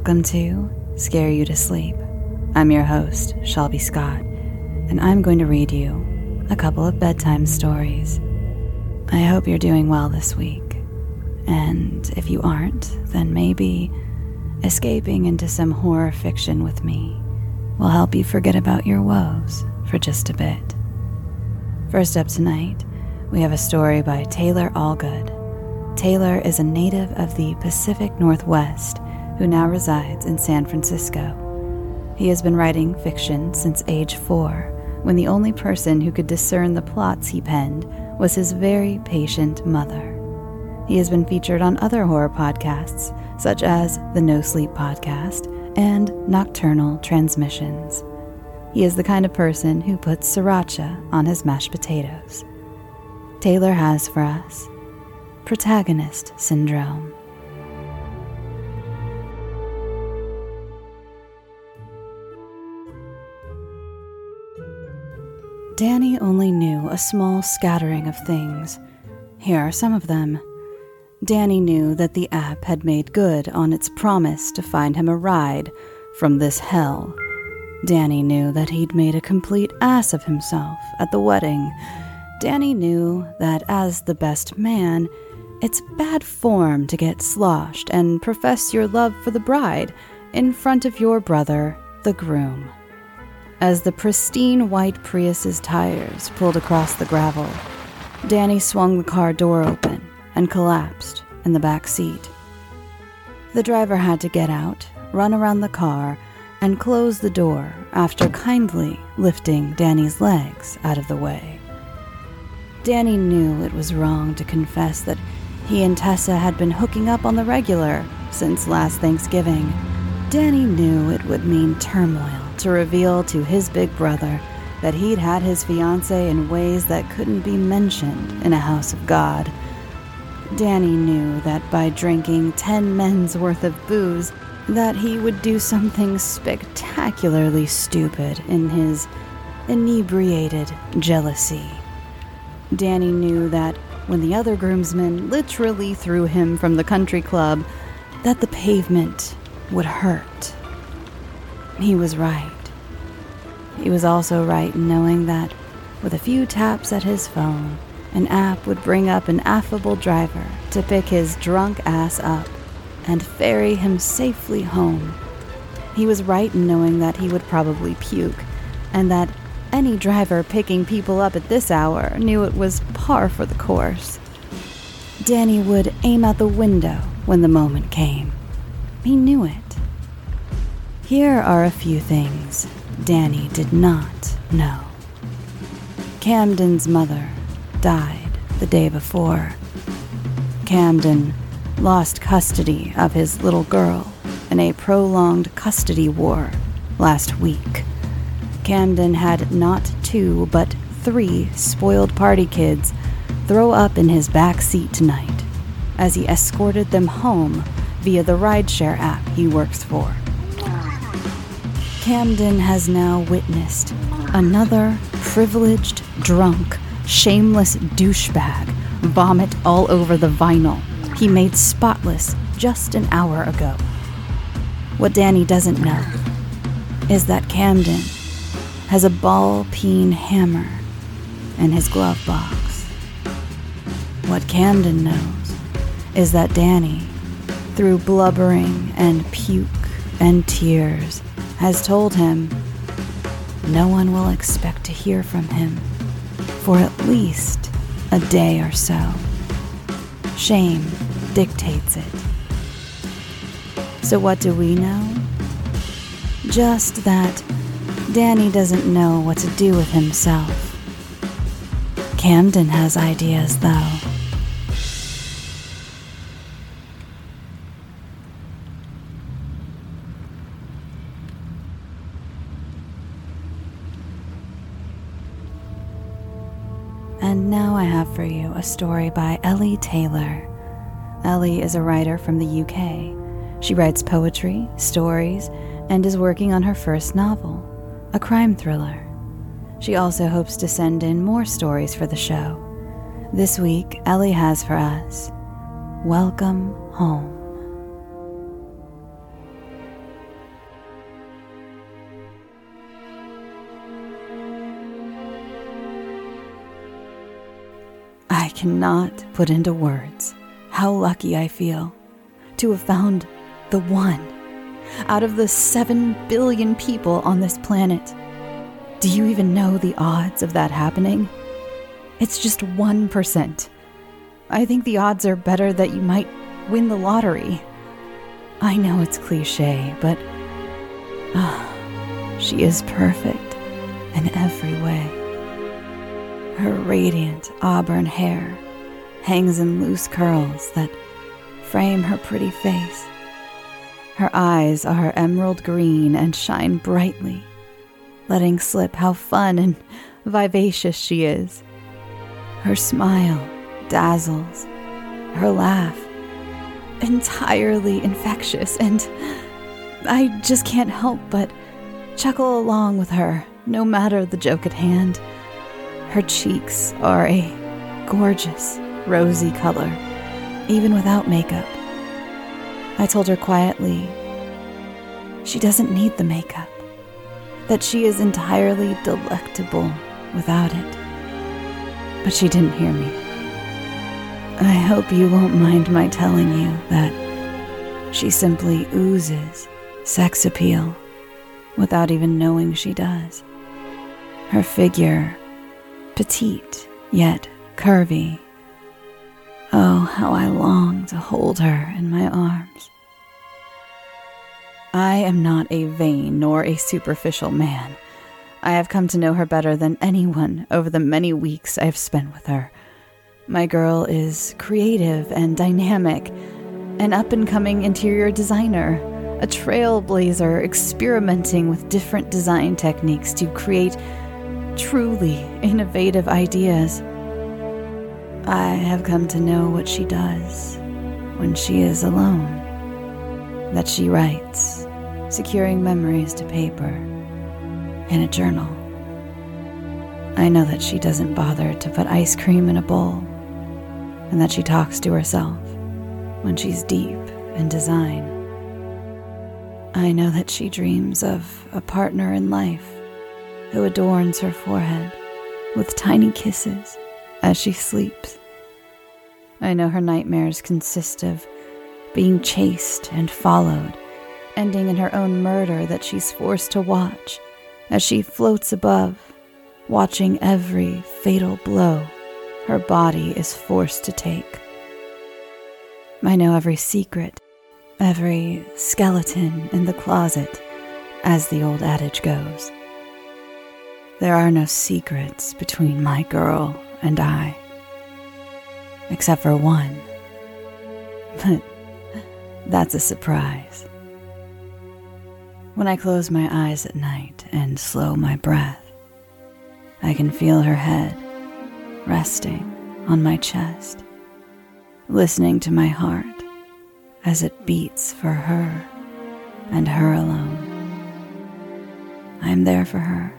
Welcome to Scare You to Sleep. I'm your host, Shelby Scott, and I'm going to read you a couple of bedtime stories. I hope you're doing well this week. And if you aren't, then maybe escaping into some horror fiction with me will help you forget about your woes for just a bit. First up tonight, we have a story by Taylor Allgood. Taylor is a native of the Pacific Northwest who now resides in San Francisco. He has been writing fiction since age four, when the only person who could discern the plots he penned was his very patient mother. He has been featured on other horror podcasts, such as the No Sleep Podcast and Nocturnal Transmissions. He is the kind of person who puts sriracha on his mashed potatoes. Taylor has for us Protagonist Syndrome. Danny only knew a small scattering of things. Here are some of them. Danny knew that the app had made good on its promise to find him a ride from this hell. Danny knew that he'd made a complete ass of himself at the wedding. Danny knew that as the best man, it's bad form to get sloshed and profess your love for the bride in front of your brother, the groom. As the pristine white Prius's tires pulled across the gravel, Danny swung the car door open and collapsed in the back seat. The driver had to get out, run around the car, and close the door after kindly lifting Danny's legs out of the way. Danny knew it was wrong to confess that he and Tessa had been hooking up on the regular since last Thanksgiving. Danny knew it would mean turmoil to reveal to his big brother that he'd had his fiancee in ways that couldn't be mentioned in a house of God. Danny knew that by drinking 10 men's worth of booze, that he would do something spectacularly stupid in his inebriated jealousy. Danny knew that when the other groomsmen literally threw him from the country club, that the pavement would hurt. He was right. He was also right in knowing that, with a few taps at his phone, an app would bring up an affable driver to pick his drunk ass up and ferry him safely home. He was right in knowing that he would probably puke, and that any driver picking people up at this hour knew it was par for the course. Danny would aim out the window when the moment came. He knew it. Here are a few things Danny did not know. Camden's mother died the day before. Camden lost custody of his little girl in a prolonged custody war last week. Camden had not two, but three spoiled party kids throw up in his back seat tonight as he escorted them home via the rideshare app he works for. Camden has now witnessed another privileged, drunk, shameless douchebag vomit all over the vinyl he made spotless just an hour ago. What Danny doesn't know is that Camden has a ball peen hammer in his glove box. What Camden knows is that Danny, through blubbering and puke and tears, has told him no one will expect to hear from him for at least a day or so. Shame dictates it. So, what do we know? Just that Danny doesn't know what to do with himself. Camden has ideas, though. Now I have for you a story by Ellie Taylor. Ellie is a writer from the UK. She writes poetry, stories, and is working on her first novel, a crime thriller. She also hopes to send in more stories for the show. This week, Ellie has for us Welcome Home. Cannot put into words how lucky I feel to have found the one out of the 7 billion people on this planet. Do you even know the odds of that happening? It's just 1%. I think the odds are better that you might win the lottery. I know it's cliche, but ah, she is perfect in every way. Her radiant auburn hair hangs in loose curls that frame her pretty face. Her eyes are emerald green and shine brightly, letting slip how fun and vivacious she is. Her smile dazzles, her laugh entirely infectious, and I just can't help but chuckle along with her, no matter the joke at hand. Her cheeks are a gorgeous, rosy color, even without makeup. I told her quietly she doesn't need the makeup, that she is entirely delectable without it. But she didn't hear me. I hope you won't mind my telling you that she simply oozes sex appeal without even knowing she does. Her figure, petite yet curvy. Oh, how I long to hold her in my arms. I am not a vain nor a superficial man. I have come to know her better than anyone over the many weeks I have spent with her. My girl is creative and dynamic, an up and coming interior designer, a trailblazer experimenting with different design techniques to create truly innovative ideas. I have come to know what she does when she is alone. That she writes, securing memories to paper, in a journal. I know that she doesn't bother to put ice cream in a bowl and that she talks to herself when she's deep in design. I know that she dreams of a partner in life who adorns her forehead with tiny kisses as she sleeps. I know her nightmares consist of being chased and followed, ending in her own murder that she's forced to watch as she floats above, watching every fatal blow her body is forced to take. I know every secret, every skeleton in the closet, as the old adage goes. There are no secrets between my girl and I, except for one. But that's a surprise. When I close my eyes at night and slow my breath, I can feel her head resting on my chest, listening to my heart as it beats for her and her alone. I am there for her,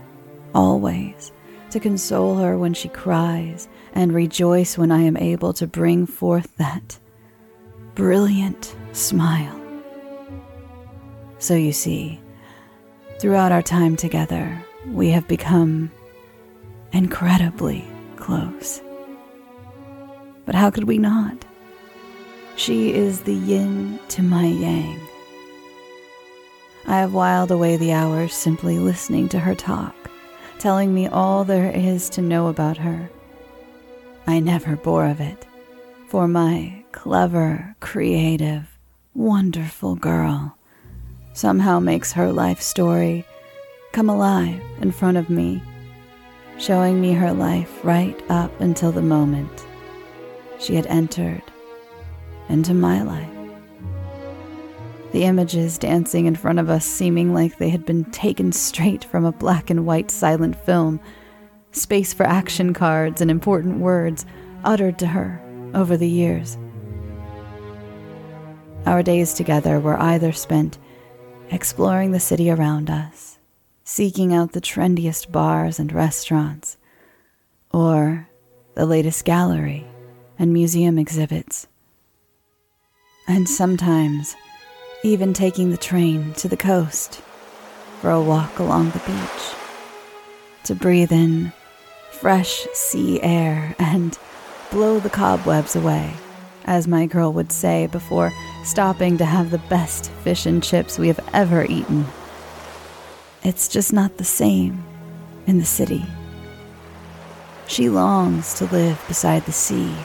always, to console her when she cries and rejoice when I am able to bring forth that brilliant smile. So you see, throughout our time together, we have become incredibly close. But how could we not? She is the yin to my yang. I have whiled away the hours simply listening to her talk, telling me all there is to know about her. I never bore of it, for my clever, creative, wonderful girl somehow makes her life story come alive in front of me showing me her life right up until the moment she had entered into my life. The images dancing in front of us seeming like they had been taken straight from a black and white silent film, space for action cards and important words uttered to her over the years. Our days together were either spent exploring the city around us seeking out the trendiest bars and restaurants, or the latest gallery and museum exhibits. And sometimes even taking the train to the coast for a walk along the beach to breathe in fresh sea air and blow the cobwebs away, as my girl would say before stopping to have the best fish and chips we have ever eaten. It's just not the same in the city. She longs to live beside the sea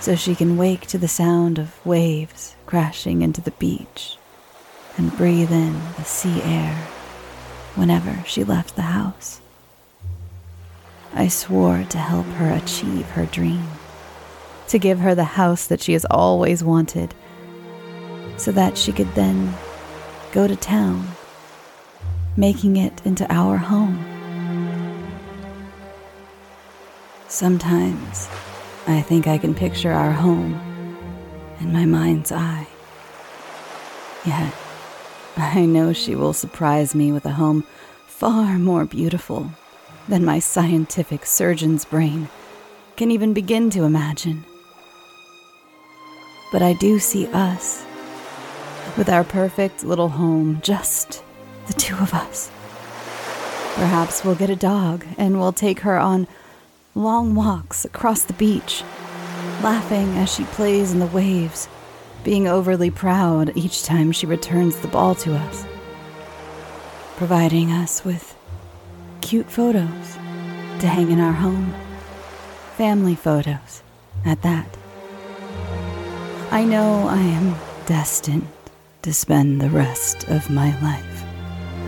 so she can wake to the sound of waves crashing into the beach and breathe in the sea air whenever she left the house. I swore to help her achieve her dream, to give her the house that she has always wanted, so that she could then go to town, making it into our home. Sometimes I think I can picture our home in my mind's eye. Yet, I know she will surprise me with a home far more beautiful than my scientific surgeon's brain can even begin to imagine. But I do see us, with our perfect little home, just the two of us. Perhaps we'll get a dog and we'll take her on long walks across the beach, laughing as she plays in the waves, being overly proud each time she returns the ball to us, providing us with cute photos to hang in our home, family photos at that. I know I am destined to spend the rest of my life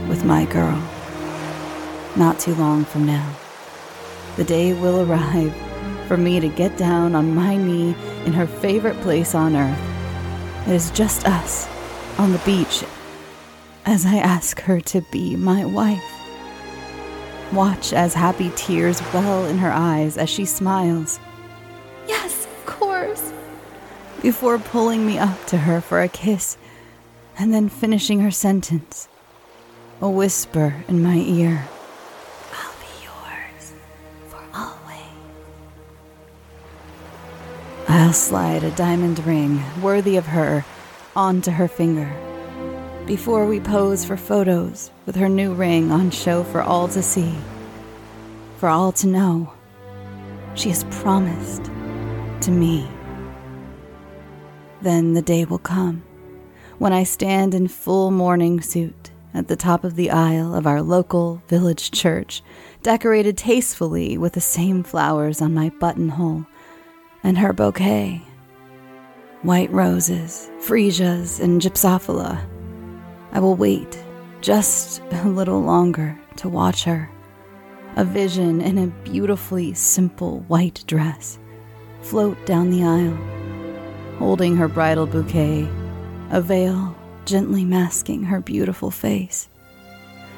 with my girl. Not too long from now the day will arrive for me to get down on my knee in her favorite place on earth. It is just us on the beach as I ask her to be my wife. Watch as happy tears well in her eyes as she smiles. Yes, of course. Before pulling me up to her for a kiss and then finishing her sentence, a whisper in my ear. I'll slide a diamond ring worthy of her onto her finger before we pose for photos with her new ring on show for all to see, for all to know. She has promised to me. Then the day will come when I stand in full morning suit at the top of the aisle of our local village church, decorated tastefully with the same flowers on my buttonhole and her bouquet white roses, freesias, and gypsophila. I will wait just a little longer to watch her. A vision in a beautifully simple white dress float down the aisle, holding her bridal bouquet, a veil gently masking her beautiful face.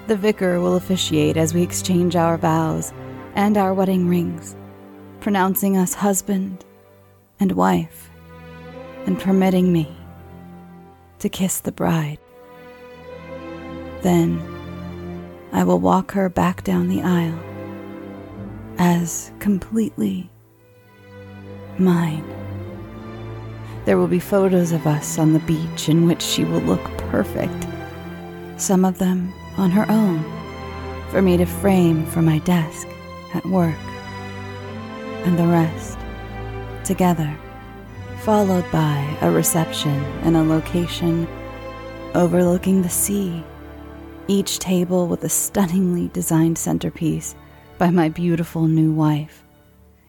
The vicar will officiate as we exchange our vows and our wedding rings, pronouncing us husband and wife, and permitting me to kiss the bride. Then I will walk her back down the aisle as completely mine. There will be photos of us on the beach in which she will look perfect, some of them on her own, for me to frame for my desk at work, and the rest together, followed by a reception in a location overlooking the sea, each table with a stunningly designed centerpiece by my beautiful new wife.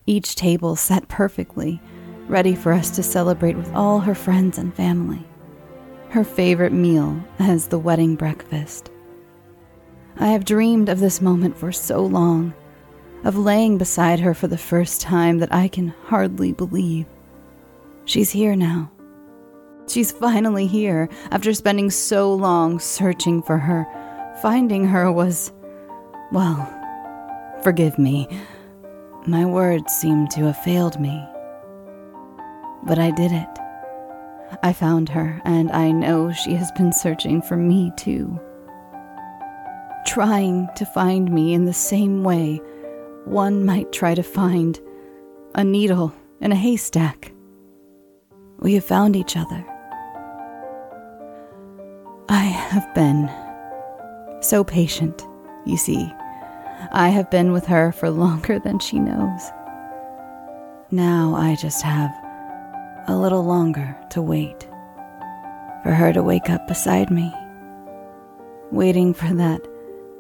Each table set perfectly, ready for us to celebrate with all her friends and family. Her favorite meal as the wedding breakfast. I have dreamed of this moment for so long of laying beside her for the first time that I can hardly believe. She's here now. She's finally here after spending so long searching for her. Finding her was, well, forgive me. My words seem to have failed me. But I did it. I found her, and I know she has been searching for me too. Trying to find me in the same way one might try to find a needle in a haystack. We have found each other. I have been so patient, you see. I have been with her for longer than she knows. Now I just have a little longer to wait for her to wake up beside me, waiting for that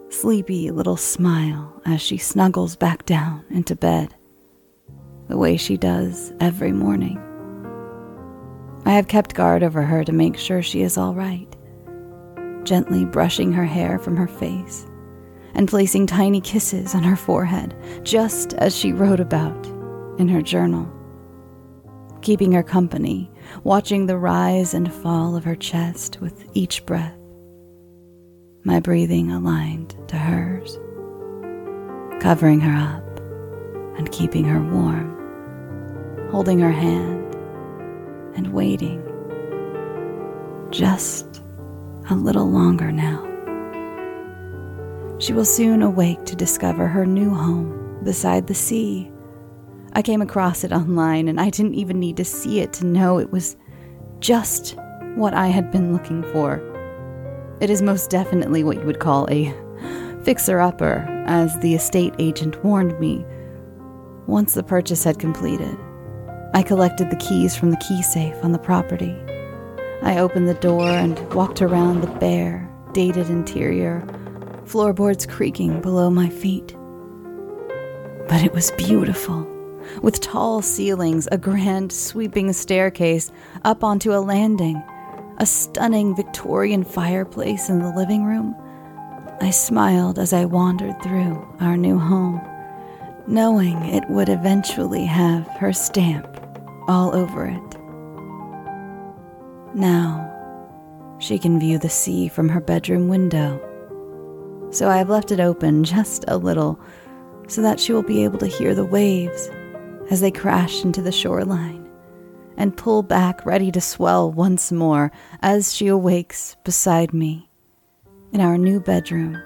sleepy little smile as she snuggles back down into bed, the way she does every morning. I have kept guard over her to make sure she is all right, gently brushing her hair from her face and placing tiny kisses on her forehead, just as she wrote about in her journal. Keeping her company, watching the rise and fall of her chest with each breath, my breathing aligned to hers, covering her up and keeping her warm, holding her hand and waiting just a little longer now. She will soon awake to discover her new home beside the sea. I came across it online and I didn't even need to see it to know it was just what I had been looking for. It is most definitely what you would call a fixer upper, as the estate agent warned me once the purchase had completed. I collected the keys from the key safe on the property. I opened the door and walked around the bare, dated interior, floorboards creaking below my feet. But it was beautiful, with tall ceilings, a grand sweeping staircase up onto a landing, a stunning Victorian fireplace in the living room. I smiled as I wandered through our new home, knowing it would eventually have her stamp all over it. Now, she can view the sea from her bedroom window. So I have left it open just a little so that she will be able to hear the waves as they crash into the shoreline and pull back ready to swell once more as she awakes beside me. In our new bedroom,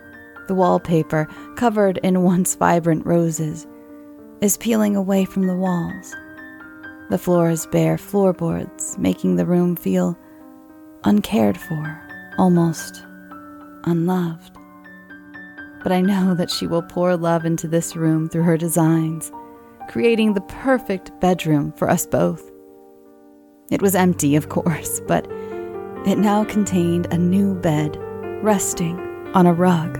the wallpaper, covered in once vibrant roses, is peeling away from the walls the floor's bare floorboards, making the room feel uncared for, almost unloved. But I know that she will pour love into this room through her designs, creating the perfect bedroom for us both. It was empty, of course, but it now contained a new bed resting on a rug,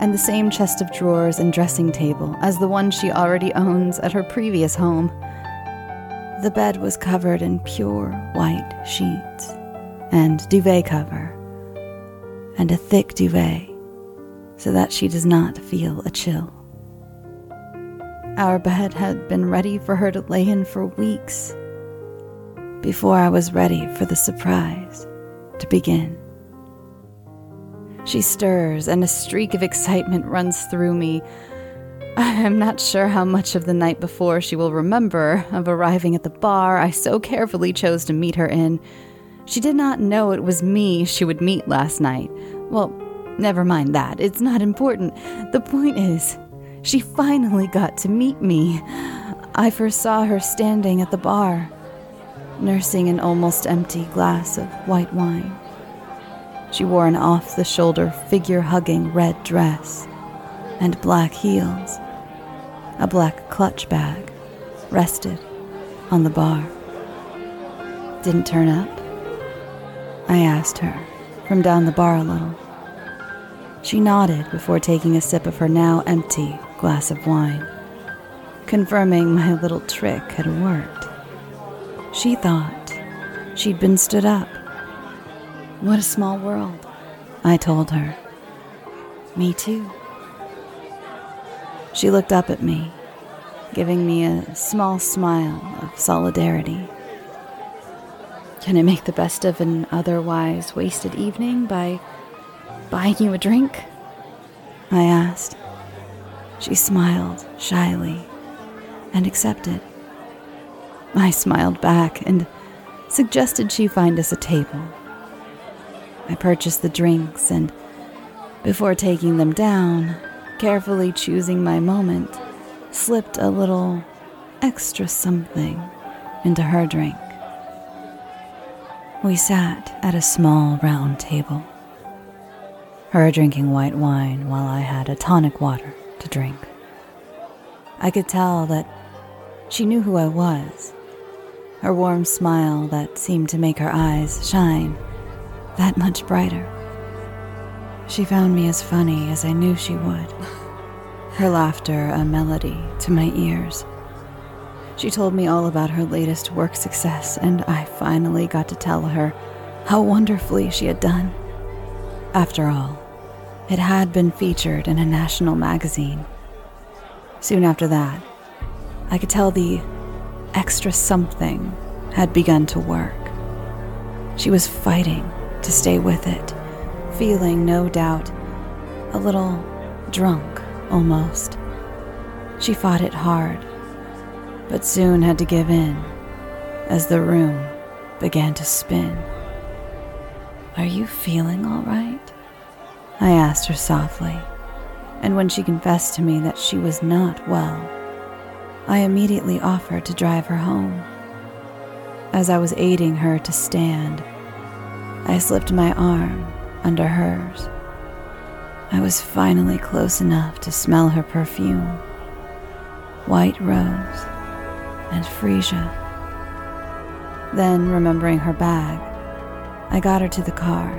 and the same chest of drawers and dressing table as the one she already owns at her previous home. The bed was covered in pure white sheets and duvet cover, and a thick duvet so that she does not feel a chill. Our bed had been ready for her to lay in for weeks before I was ready for the surprise to begin. She stirs, and a streak of excitement runs through me I am not sure how much of the night before she will remember of arriving at the bar I so carefully chose to meet her in. She did not know it was me she would meet last night. Well, never mind that, it's not important. The point is, she finally got to meet me. I first saw her standing at the bar, nursing an almost empty glass of white wine. She wore an off the shoulder, figure hugging red dress and black heels. A black clutch bag rested on the bar. Didn't turn up? I asked her from down the bar a little. She nodded before taking a sip of her now empty glass of wine, confirming my little trick had worked. She thought she'd been stood up. What a small world, I told her. Me too. She looked up at me, giving me a small smile of solidarity. Can I make the best of an otherwise wasted evening by buying you a drink? I asked. She smiled shyly and accepted. I smiled back and suggested she find us a table. I purchased the drinks and, before taking them down, carefully choosing my moment, slipped a little extra something into her drink. We sat at a small round table, her drinking white wine while I had a tonic water to drink. I could tell that She knew who I was. Her warm smile that seemed to make her eyes shine that much brighter. She found me as funny as I knew she would, her laughter a melody to my ears. She told me all about her latest work success, and I finally got to tell her how wonderfully she had done. After all, it had been featured in a national magazine. Soon after that, I could tell the extra something had begun to work. She was fighting to stay with it, feeling, no doubt, a little drunk almost. She fought it hard, but soon had to give in as the room began to spin. Are you feeling all right? I asked her softly, and when she confessed to me that she was not well, I immediately offered to drive her home. As I was aiding her to stand, I slipped my arm under hers. I was finally close enough to smell her perfume white rose and freesia. Then, remembering her bag, I got her to the car.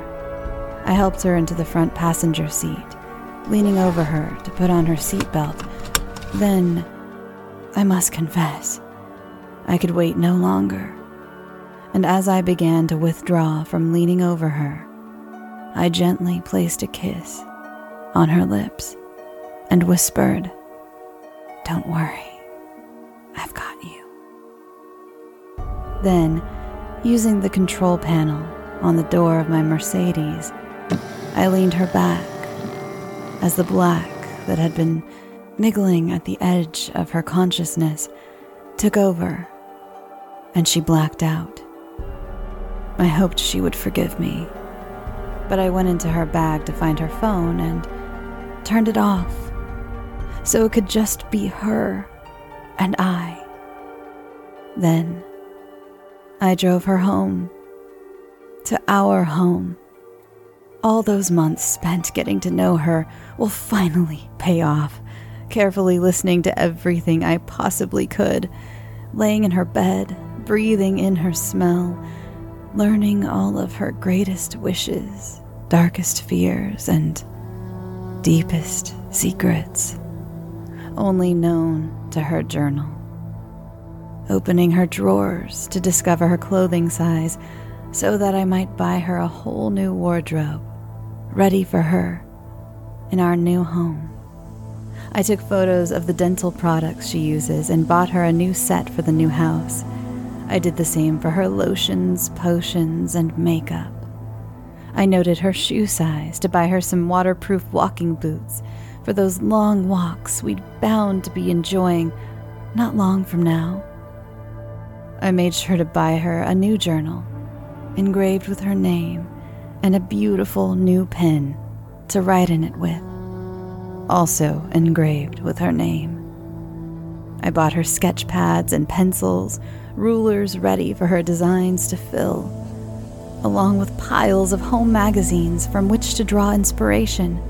I helped her into the front passenger seat, leaning over her to put on her seatbelt. Then, I must confess, I could wait no longer. And as I began to withdraw from leaning over her, I gently placed a kiss on her lips and whispered, Don't worry, I've got you. Then, using the control panel on the door of my Mercedes, I leaned her back as the black that had been niggling at the edge of her consciousness took over and she blacked out. I hoped she would forgive me, but I went into her bag to find her phone and turned it off so it could just be her and I. Then I drove her home, to our home. All those months spent getting to know her will finally pay off. Carefully listening to everything I possibly could, laying in her bed, breathing in her smell, learning all of her greatest wishes, darkest fears, and deepest secrets, only known to her journal opening her drawers to discover her clothing size so that I might buy her a whole new wardrobe, ready for her in our new home. I took photos of the dental products she uses and bought her a new set for the new house. I did the same for her lotions, potions, and makeup. I noted her shoe size to buy her some waterproof walking boots for those long walks we'd bound to be enjoying not long from now. I made sure to buy her a new journal, engraved with her name, and a beautiful new pen to write in it with, also engraved with her name. I bought her sketch pads and pencils, rulers ready for her designs to fill, along with piles of home magazines from which to draw inspiration.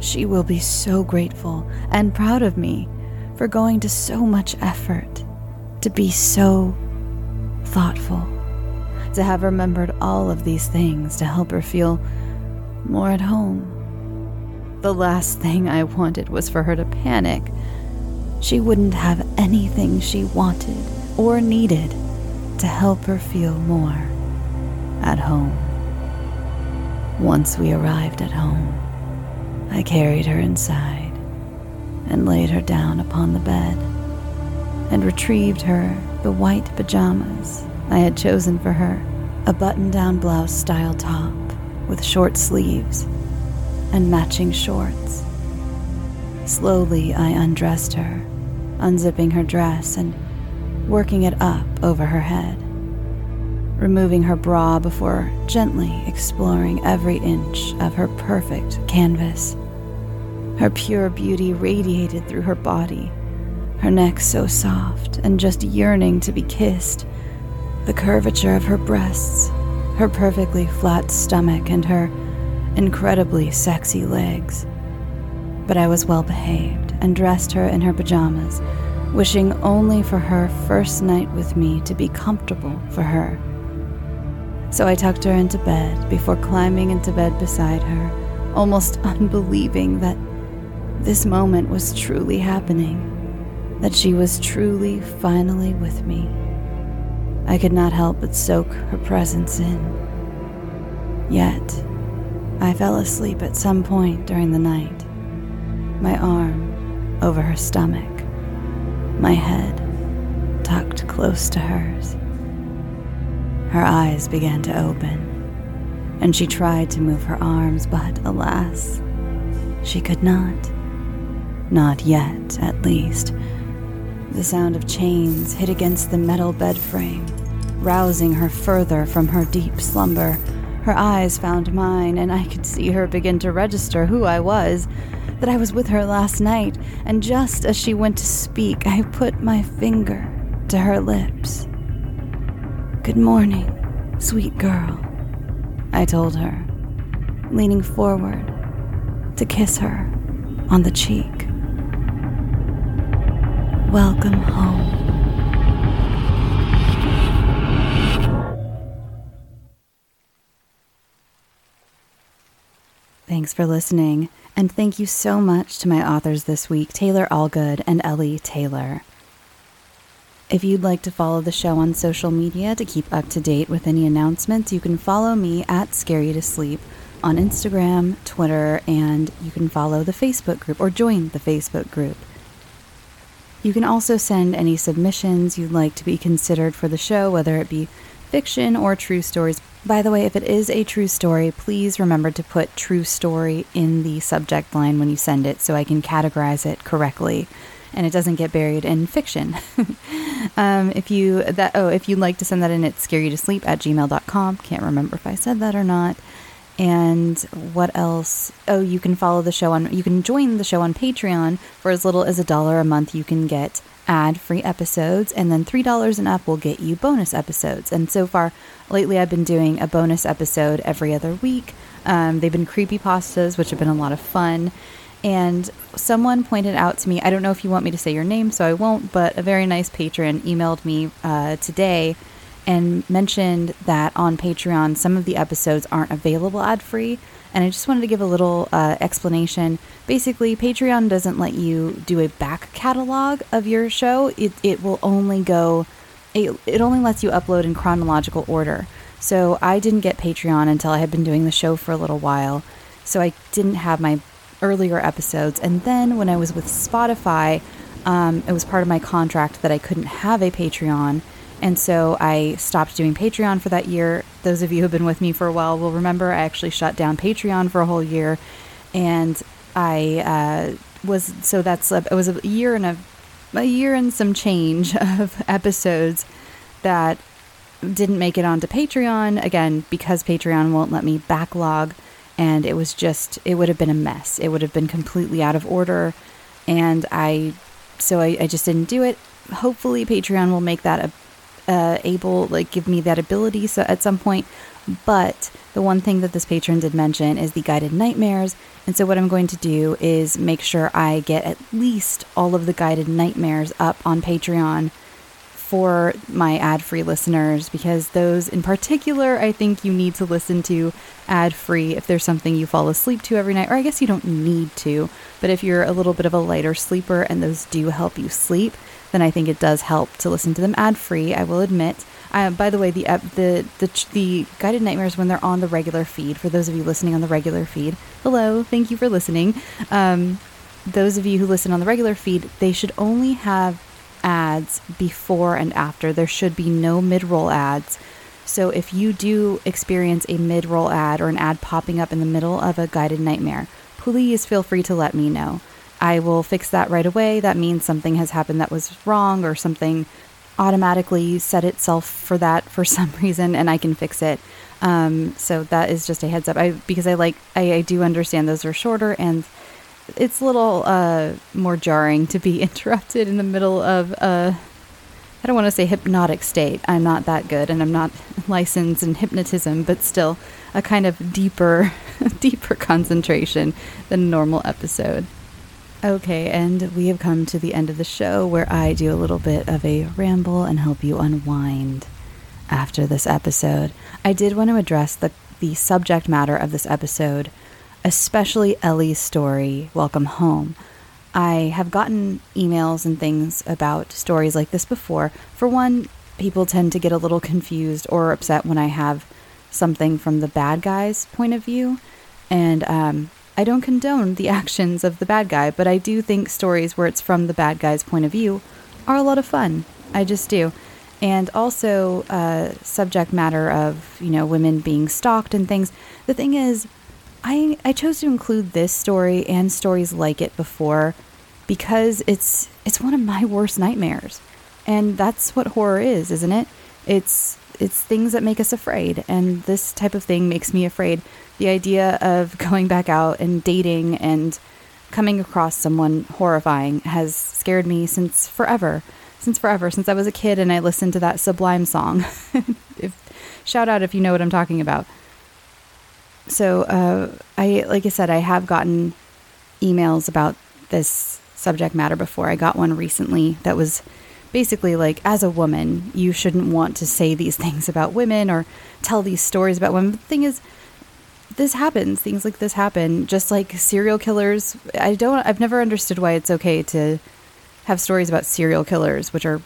She will be so grateful and proud of me for going to so much effort to be so thoughtful, to have remembered all of these things to help her feel more at home. The last thing I wanted was for her to panic. She wouldn't have anything she wanted or needed to help her feel more at home. Once we arrived at home, I carried her inside and laid her down upon the bed and retrieved her the white pajamas I had chosen for her a button down blouse style top with short sleeves and matching shorts. Slowly, I undressed her, unzipping her dress and working it up over her head, removing her bra before gently exploring every inch of her perfect canvas. Her pure beauty radiated through her body her neck so soft and just yearning to be kissed, the curvature of her breasts, her perfectly flat stomach, and her incredibly sexy legs. But I was well behaved and dressed her in her pajamas wishing only for her first night with me to be comfortable for her. So I tucked her into bed before climbing into bed beside her, almost unbelieving that this moment was truly happening, that she was truly finally with me. I could not help but soak her presence in. Yet, I fell asleep at some point during the night, my arm over her stomach, my head tucked close to hers. Her eyes began to open, and she tried to move her arms, but alas, she could not. Not yet, at least. The sound of chains hit against the metal bed frame, rousing her further from her deep slumber. Her eyes found mine, and I could see her begin to register who I was, that I was with her last night, and just as she went to speak, I put my finger to her lips. Good morning, sweet girl, I told her, leaning forward to kiss her on the cheek. Welcome home. Thanks for listening, and thank you so much to my authors this week, Taylor Allgood and Ellie Taylor. If you'd like to follow the show on social media to keep up to date with any announcements, you can follow me at Scare You to Sleep on Instagram, Twitter, and you can follow the Facebook group or join the Facebook group. You can also send any submissions you'd like to be considered for the show, whether it be fiction or true stories. By the way, if it is a true story, please remember to put true story in the subject line when you send it so I can categorize it correctly and it doesn't get buried in fiction. um, if you that oh, if you'd like to send that in, it's scare you to sleep at gmail.com. Can't remember if I said that or not. And what else? Oh, you can follow the show on, you can join the show on Patreon for as little as a dollar a month. You can get ad free episodes, and then $3 and up will get you bonus episodes. And so far, lately, I've been doing a bonus episode every other week. Um, they've been creepy pastas, which have been a lot of fun. And someone pointed out to me, I don't know if you want me to say your name, so I won't, but a very nice patron emailed me uh, today and mentioned that on Patreon some of the episodes aren't available ad free. And I just wanted to give a little uh, explanation. Basically, Patreon doesn't let you do a back catalog of your show. It, it will only go, it, it only lets you upload in chronological order. So I didn't get Patreon until I had been doing the show for a little while. So I didn't have my earlier episodes. And then when I was with Spotify, um, it was part of my contract that I couldn't have a Patreon. And so I stopped doing Patreon for that year. Those of you who have been with me for a while will remember I actually shut down Patreon for a whole year. And I uh, was, so that's, a, it was a year and a, a year and some change of episodes that didn't make it onto Patreon. Again, because Patreon won't let me backlog. And it was just, it would have been a mess. It would have been completely out of order. And I, so I, I just didn't do it. Hopefully, Patreon will make that a uh, able like give me that ability so at some point. But the one thing that this patron did mention is the guided nightmares. And so what i'm going to do is make sure i get at least all of the guided nightmares up on patreon for my ad-free listeners because those in particular i think you need to listen to ad-free if there's something you fall asleep to every night. Or i guess you don't need to but if you're a little bit of a lighter sleeper and those do help you sleep then I think it does help to listen to them ad free. I will admit. Uh, by the way, the, uh, the the the guided nightmares when they're on the regular feed. For those of you listening on the regular feed, hello, thank you for listening. Um, those of you who listen on the regular feed, they should only have ads before and after. There should be no mid roll ads. So if you do experience a mid roll ad or an ad popping up in the middle of a guided nightmare, please feel free to let me know. I will fix that right away. That means something has happened that was wrong or something automatically set itself for that for some reason and I can fix it. Um, so that is just a heads up. I because I like I, I do understand those are shorter and it's a little uh, more jarring to be interrupted in the middle of a I don't want to say hypnotic state. I'm not that good and I'm not licensed in hypnotism, but still a kind of deeper deeper concentration than normal episode. Okay, and we have come to the end of the show where I do a little bit of a ramble and help you unwind after this episode. I did want to address the, the subject matter of this episode, especially Ellie's story, Welcome Home. I have gotten emails and things about stories like this before. For one, people tend to get a little confused or upset when I have something from the bad guy's point of view. And um, I don't condone the actions of the bad guy, but I do think stories where it's from the bad guy's point of view are a lot of fun. I just do. And also, uh, subject matter of, you know, women being stalked and things. The thing is, I, I chose to include this story and stories like it before because it's it's one of my worst nightmares. And that's what horror is, isn't it? It's it's things that make us afraid, and this type of thing makes me afraid. The idea of going back out and dating and coming across someone horrifying has scared me since forever. Since forever, since I was a kid and I listened to that Sublime song. if, shout out if you know what I'm talking about. So, uh, I like I said, I have gotten emails about this subject matter before. I got one recently that was basically like as a woman you shouldn't want to say these things about women or tell these stories about women the thing is this happens things like this happen just like serial killers i don't i've never understood why it's okay to have stories about serial killers which are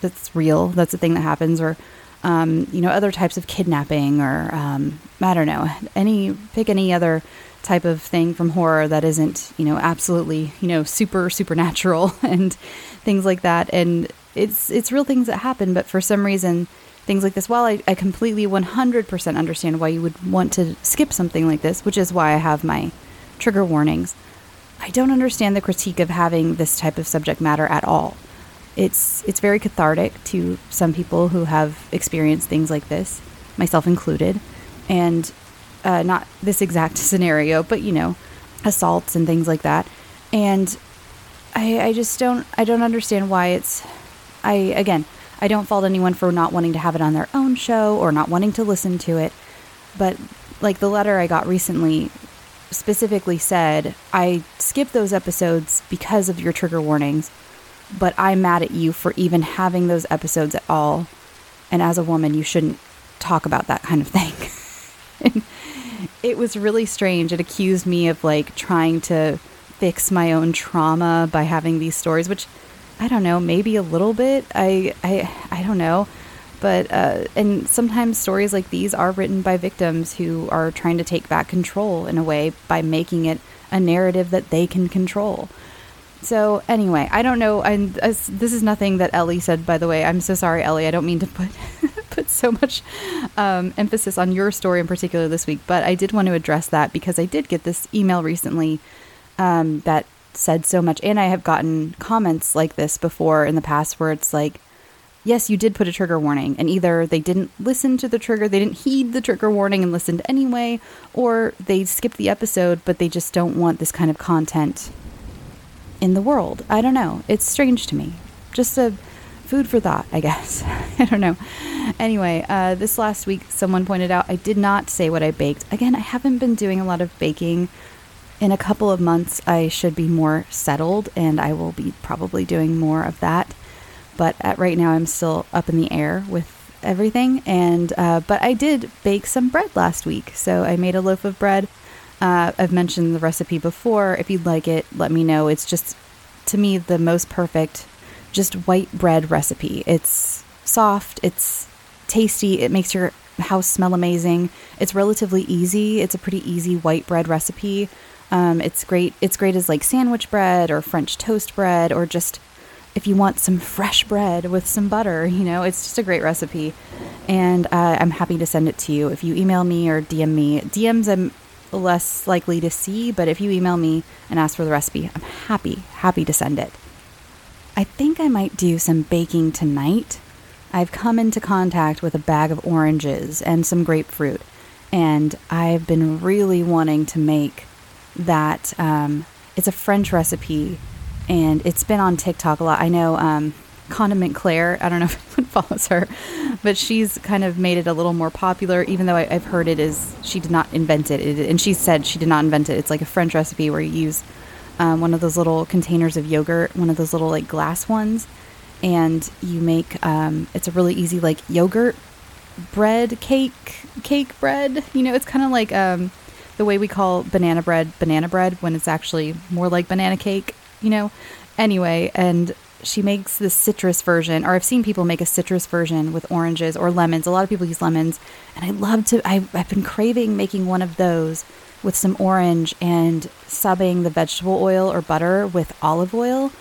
that's real that's a thing that happens or um, you know other types of kidnapping or um, i don't know any pick any other type of thing from horror that isn't, you know, absolutely, you know, super supernatural and things like that. And it's it's real things that happen, but for some reason things like this, while I, I completely 100% understand why you would want to skip something like this, which is why I have my trigger warnings, I don't understand the critique of having this type of subject matter at all. It's it's very cathartic to some people who have experienced things like this, myself included, and uh, not this exact scenario, but you know, assaults and things like that. And I, I just don't, I don't understand why it's, I, again, I don't fault anyone for not wanting to have it on their own show or not wanting to listen to it. But like the letter I got recently specifically said, I skipped those episodes because of your trigger warnings, but I'm mad at you for even having those episodes at all. And as a woman, you shouldn't talk about that kind of thing. it was really strange. It accused me of like trying to fix my own trauma by having these stories, which I don't know, maybe a little bit. I I I don't know. But uh, and sometimes stories like these are written by victims who are trying to take back control in a way by making it a narrative that they can control. So anyway, I don't know. And this is nothing that Ellie said, by the way. I'm so sorry, Ellie. I don't mean to put put so much um, emphasis on your story in particular this week, but I did want to address that because I did get this email recently um, that said so much, and I have gotten comments like this before in the past where it's like, yes, you did put a trigger warning, and either they didn't listen to the trigger, they didn't heed the trigger warning and listened anyway, or they skipped the episode, but they just don't want this kind of content in the world. I don't know. It's strange to me. Just a food for thought, I guess. I don't know. Anyway, uh, this last week, someone pointed out I did not say what I baked. Again, I haven't been doing a lot of baking. In a couple of months, I should be more settled, and I will be probably doing more of that. But at right now, I'm still up in the air with everything. And uh, but I did bake some bread last week, so I made a loaf of bread. Uh, I've mentioned the recipe before. If you'd like it, let me know. It's just to me the most perfect just white bread recipe. It's soft, it's tasty, it makes your house smell amazing. It's relatively easy. It's a pretty easy white bread recipe. Um, it's great. It's great as like sandwich bread or French toast bread or just if you want some fresh bread with some butter. You know, it's just a great recipe, and uh, I'm happy to send it to you. If you email me or DM me, DMs I'm less likely to see, but if you email me and ask for the recipe, I'm happy happy to send it. I think I might do some baking tonight. I've come into contact with a bag of oranges and some grapefruit, and I've been really wanting to make that. Um, it's a French recipe, and it's been on TikTok a lot. I know um, Condiment Claire, I don't know if anyone follows her, but she's kind of made it a little more popular, even though I, have heard it is, she did not invent it. it. And she said she did not invent it. It's like a French recipe where you use um, one of those little containers of yogurt, one of those little like glass ones, and you make um, it's a really easy like yogurt bread cake cake bread. You know, it's kind of like um, the way we call banana bread banana bread when it's actually more like banana cake. You know, anyway, and she makes this citrus version, or I've seen people make a citrus version with oranges or lemons. A lot of people use lemons, and I love to. I, I've been craving making one of those with some orange and subbing the vegetable oil or butter with olive oil.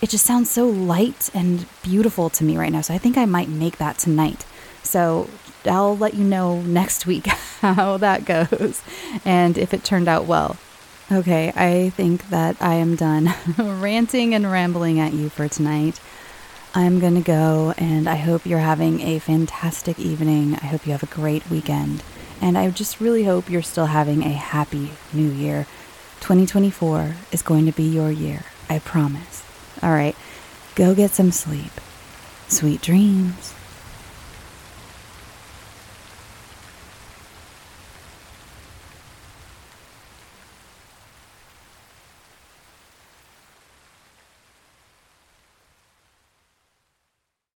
It just sounds so light and beautiful to me right now. So I think I might make that tonight. So I'll let you know next week how that goes and if it turned out well. Okay, I think that I am done ranting and rambling at you for tonight. I'm going to go, and I hope you're having a fantastic evening. I hope you have a great weekend. And I just really hope you're still having a happy new year. 2024 is going to be your year. I promise. All right, go get some sleep. Sweet dreams.